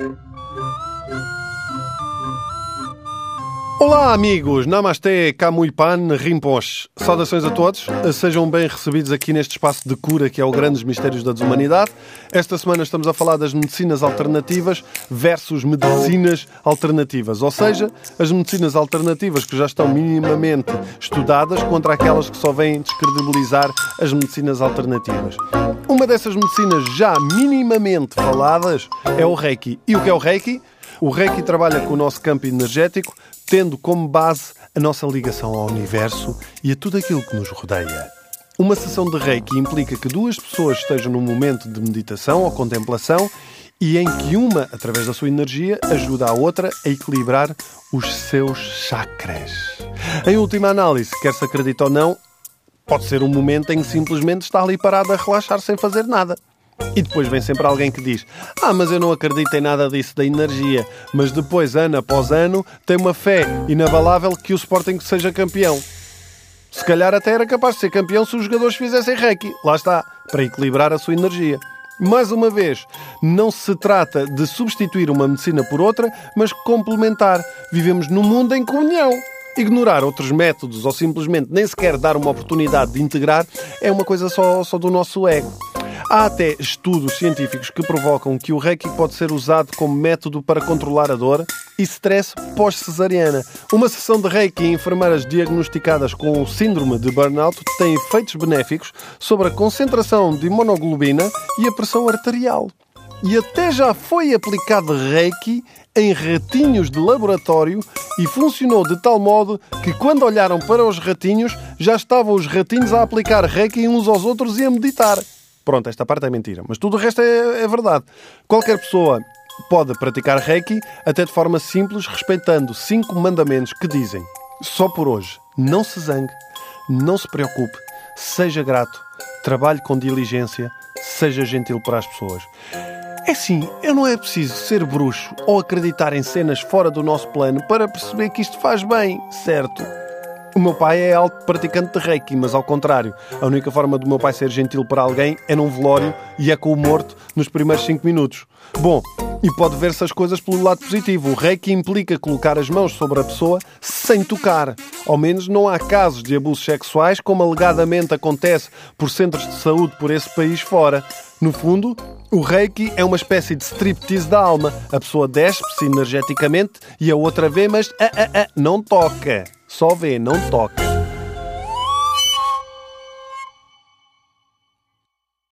Thank you. Olá, amigos! Namaste, Kamuipan, Rimpoche. Saudações a todos. Sejam bem recebidos aqui neste espaço de cura que é o Grandes Mistérios da Desumanidade. Esta semana estamos a falar das medicinas alternativas versus medicinas alternativas. Ou seja, as medicinas alternativas que já estão minimamente estudadas contra aquelas que só vêm descredibilizar as medicinas alternativas. Uma dessas medicinas já minimamente faladas é o Reiki. E o que é o Reiki? O Reiki trabalha com o nosso campo energético, tendo como base a nossa ligação ao universo e a tudo aquilo que nos rodeia. Uma sessão de Reiki implica que duas pessoas estejam num momento de meditação ou contemplação e em que uma, através da sua energia, ajuda a outra a equilibrar os seus chakras. Em última análise, quer se acredite ou não, pode ser um momento em que simplesmente está ali parado a relaxar sem fazer nada. E depois vem sempre alguém que diz: Ah, mas eu não acredito em nada disso da energia. Mas depois, ano após ano, tem uma fé inabalável que o Sporting seja campeão. Se calhar até era capaz de ser campeão se os jogadores fizessem reiki. Lá está, para equilibrar a sua energia. Mais uma vez, não se trata de substituir uma medicina por outra, mas complementar. Vivemos num mundo em comunhão. Ignorar outros métodos ou simplesmente nem sequer dar uma oportunidade de integrar é uma coisa só, só do nosso ego. Há até estudos científicos que provocam que o Reiki pode ser usado como método para controlar a dor e stress pós-cesariana. Uma sessão de Reiki em enfermeiras diagnosticadas com o síndrome de burnout tem efeitos benéficos sobre a concentração de imunoglobina e a pressão arterial. E até já foi aplicado Reiki em ratinhos de laboratório e funcionou de tal modo que, quando olharam para os ratinhos, já estavam os ratinhos a aplicar Reiki uns aos outros e a meditar. Pronto, esta parte é mentira, mas tudo o resto é, é verdade. Qualquer pessoa pode praticar Reiki até de forma simples, respeitando cinco mandamentos que dizem: só por hoje, não se zangue, não se preocupe, seja grato, trabalhe com diligência, seja gentil para as pessoas. É sim, eu não é preciso ser bruxo ou acreditar em cenas fora do nosso plano para perceber que isto faz bem, certo? O meu pai é alto praticante de reiki, mas ao contrário, a única forma do meu pai ser gentil para alguém é num velório e é com o morto nos primeiros 5 minutos. Bom, e pode ver-se as coisas pelo lado positivo. O reiki implica colocar as mãos sobre a pessoa sem tocar. Ao menos não há casos de abusos sexuais, como alegadamente acontece por centros de saúde por esse país fora. No fundo, o reiki é uma espécie de striptease da alma. A pessoa desce-se energeticamente e a outra vê, mas ah, ah, ah, não toca. Só vê, não toca.